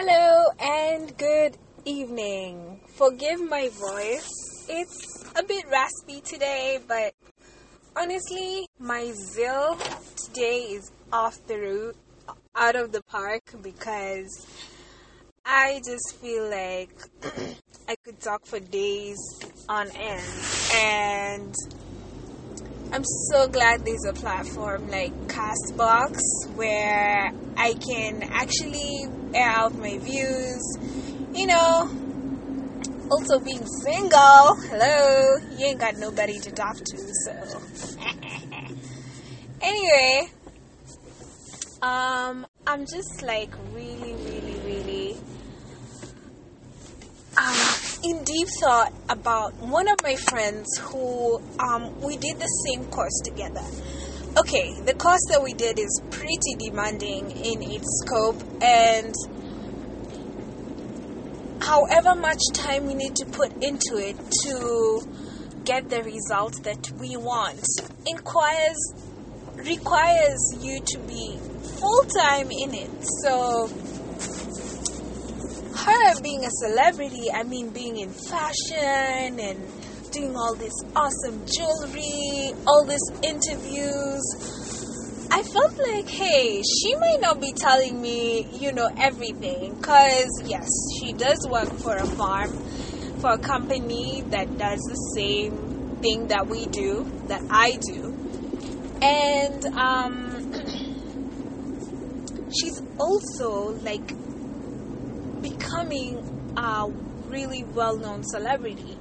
Hello and good evening. Forgive my voice. It's a bit raspy today, but honestly, my zeal today is off the route, out of the park because I just feel like I could talk for days on end. And I'm so glad there's a platform like Castbox where I can actually air out my views. You know, also being single, hello, you ain't got nobody to talk to, so. anyway, um, I'm just like really, really, really um, in deep thought about one of my friends who um, we did the same course together. Okay, the course that we did is pretty demanding in its scope, and however much time we need to put into it to get the results that we want inquires requires you to be full time in it. So her being a celebrity, I mean being in fashion and doing all this awesome jewelry, all these interviews. I felt like, hey, she might not be telling me, you know, everything. Because, yes, she does work for a farm, for a company that does the same thing that we do, that I do. And um, she's also like becoming a really well known celebrity.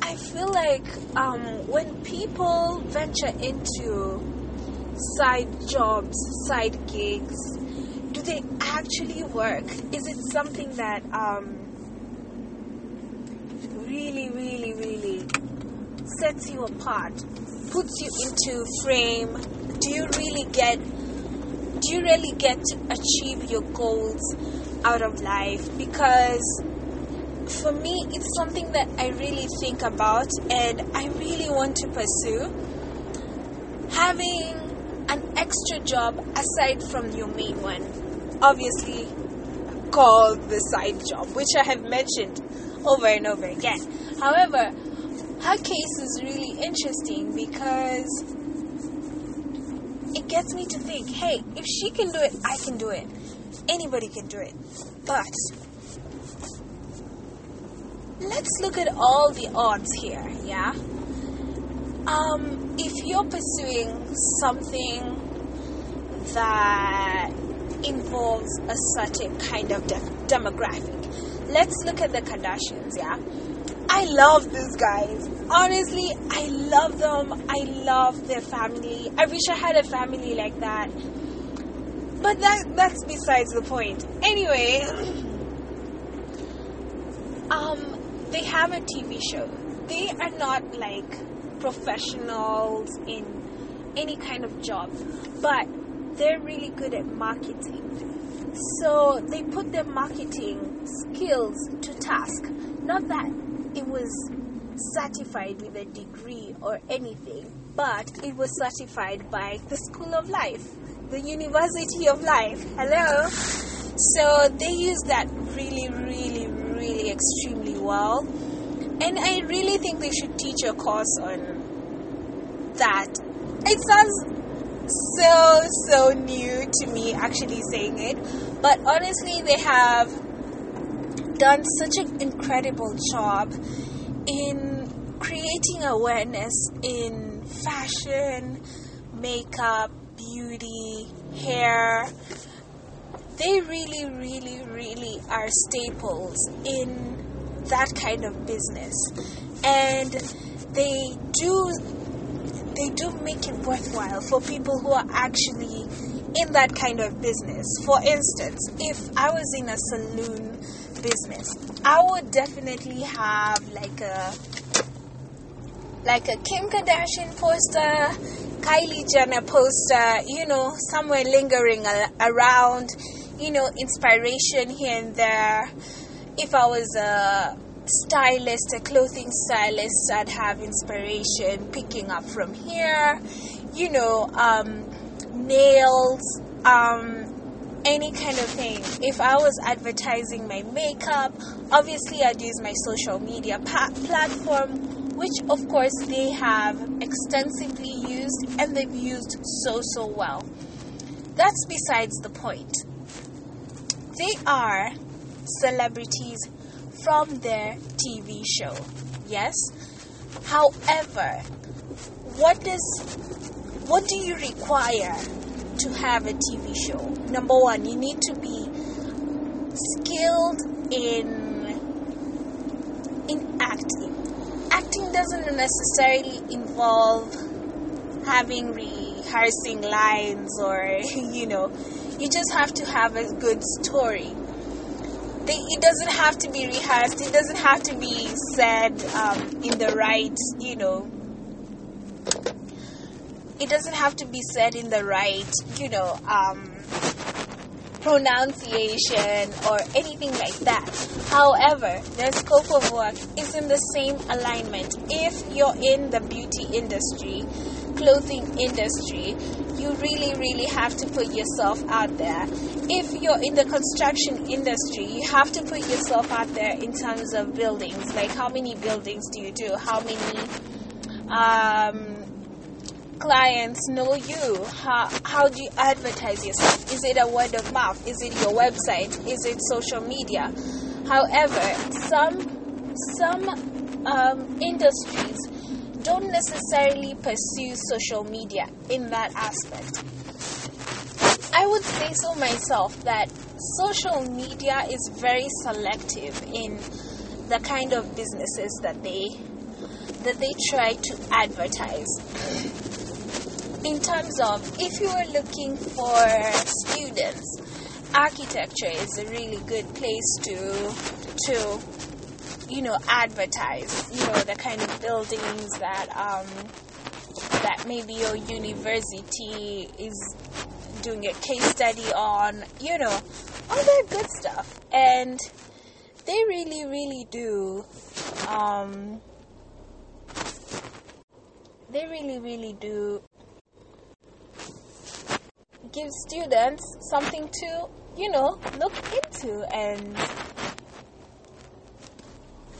I feel like um, when people venture into side jobs, side gigs, do they actually work? Is it something that um, really, really, really sets you apart, puts you into frame? Do you really get? Do you really get to achieve your goals out of life? Because for me, it's something that I really think about and I really want to pursue. Having an extra job aside from your main one, obviously called the side job, which I have mentioned over and over again. However, her case is really interesting because it gets me to think hey, if she can do it, I can do it. Anybody can do it. But let's look at all the odds here, yeah? Um, if you're pursuing something that involves a certain kind of de- demographic, let's look at the Kardashians, yeah? I love these guys. Honestly, I love them. I love their family. I wish I had a family like that. But that that's besides the point. Anyway, um they have a TV show. They are not like professionals in any kind of job, but they're really good at marketing. So they put their marketing skills to task. Not that it was certified with a degree or anything, but it was certified by the School of Life, the University of Life. Hello? So they use that really, really, really extremely well. And I really think they should teach a course on that. It sounds so, so new to me actually saying it, but honestly, they have done such an incredible job in creating awareness in fashion, makeup, beauty, hair. They really, really, really are staples in that kind of business. And they do they do make it worthwhile for people who are actually in that kind of business. For instance, if I was in a saloon business, I would definitely have like a like a Kim Kardashian poster, Kylie Jenner poster, you know, somewhere lingering around, you know, inspiration here and there. If I was a stylist, a clothing stylist, I'd have inspiration picking up from here, you know, um, nails, um, any kind of thing. If I was advertising my makeup, obviously I'd use my social media pa- platform, which of course they have extensively used and they've used so, so well. That's besides the point. They are celebrities from their TV show. Yes? However, what does what do you require to have a TV show? Number one, you need to be skilled in doesn't necessarily involve having rehearsing lines or you know, you just have to have a good story. It doesn't have to be rehearsed. It doesn't have to be said um, in the right, you know, it doesn't have to be said in the right, you know, um, pronunciation or anything like that. However, their scope of work is in the same alignment. If you're in the beauty industry, clothing industry, you really, really have to put yourself out there. If you're in the construction industry, you have to put yourself out there in terms of buildings. Like, how many buildings do you do? How many um, clients know you? How, how do you advertise yourself? Is it a word of mouth? Is it your website? Is it social media? However, some some um, industries don't necessarily pursue social media in that aspect. I would say so myself that social media is very selective in the kind of businesses that they that they try to advertise in terms of if you are looking for students, architecture is a really good place to to you know advertise. You know the kind of buildings that um, that maybe your university is doing a case study on. You know all that good stuff, and they really, really do. Um, they really, really do give students something to, you know, look into. And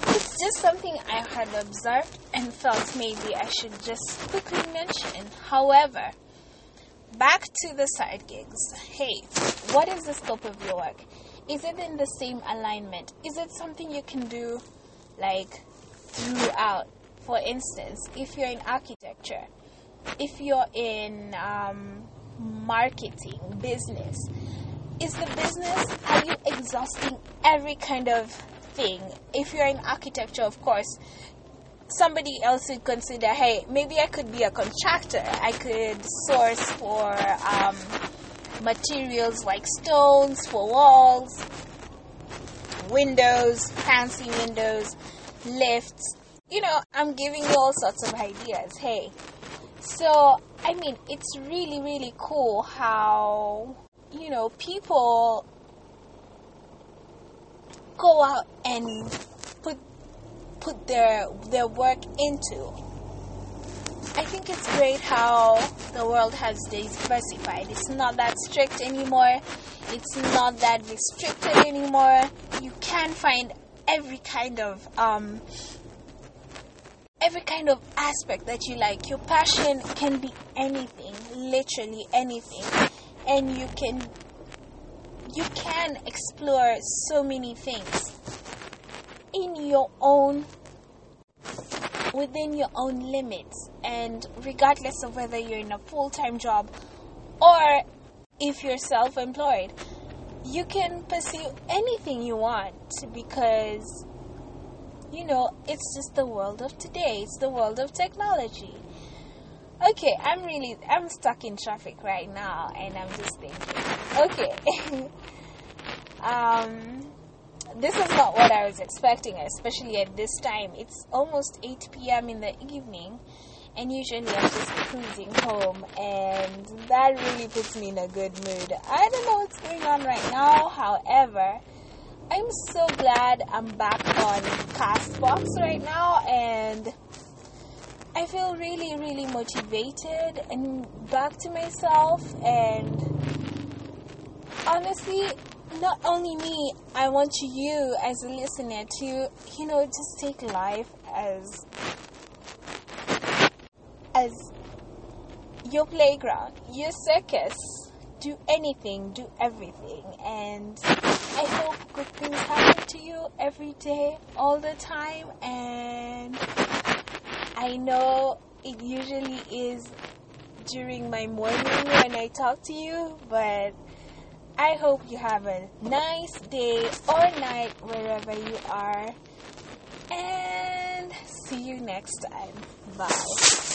it's just something I had observed and felt maybe I should just quickly mention. However, back to the side gigs. Hey, what is the scope of your work? Is it in the same alignment? Is it something you can do like throughout? For instance, if you're in architecture, if you're in um, marketing, business. Is the business, are you exhausting every kind of thing? If you're in architecture, of course, somebody else would consider, hey, maybe I could be a contractor. I could source for um, materials like stones for walls, windows, fancy windows, lifts. You know, I'm giving you all sorts of ideas. Hey, so, I mean, it's really, really cool how, you know, people go out and put put their their work into. I think it's great how the world has diversified. It's not that strict anymore. It's not that restricted anymore. You can find every kind of um, every kind of aspect that you like. Your passion can be anything, literally anything, and you can you can explore so many things in your own within your own limits and regardless of whether you're in a full-time job or if you're self-employed you can pursue anything you want because you know, it's just the world of today. It's the world of technology. Okay, I'm really I'm stuck in traffic right now and I'm just thinking. Okay. um this is not what I was expecting, especially at this time. It's almost 8 p.m. in the evening, and usually I'm just cruising home, and that really puts me in a good mood. I don't know what's going on right now, however, I'm so glad I'm back on Castbox right now and I feel really, really motivated and back to myself and honestly, not only me, I want you as a listener to, you know, just take life as as your playground, your circus. Do anything, do everything, and I hope good things happen to you every day, all the time. And I know it usually is during my morning when I talk to you, but I hope you have a nice day or night wherever you are. And see you next time. Bye.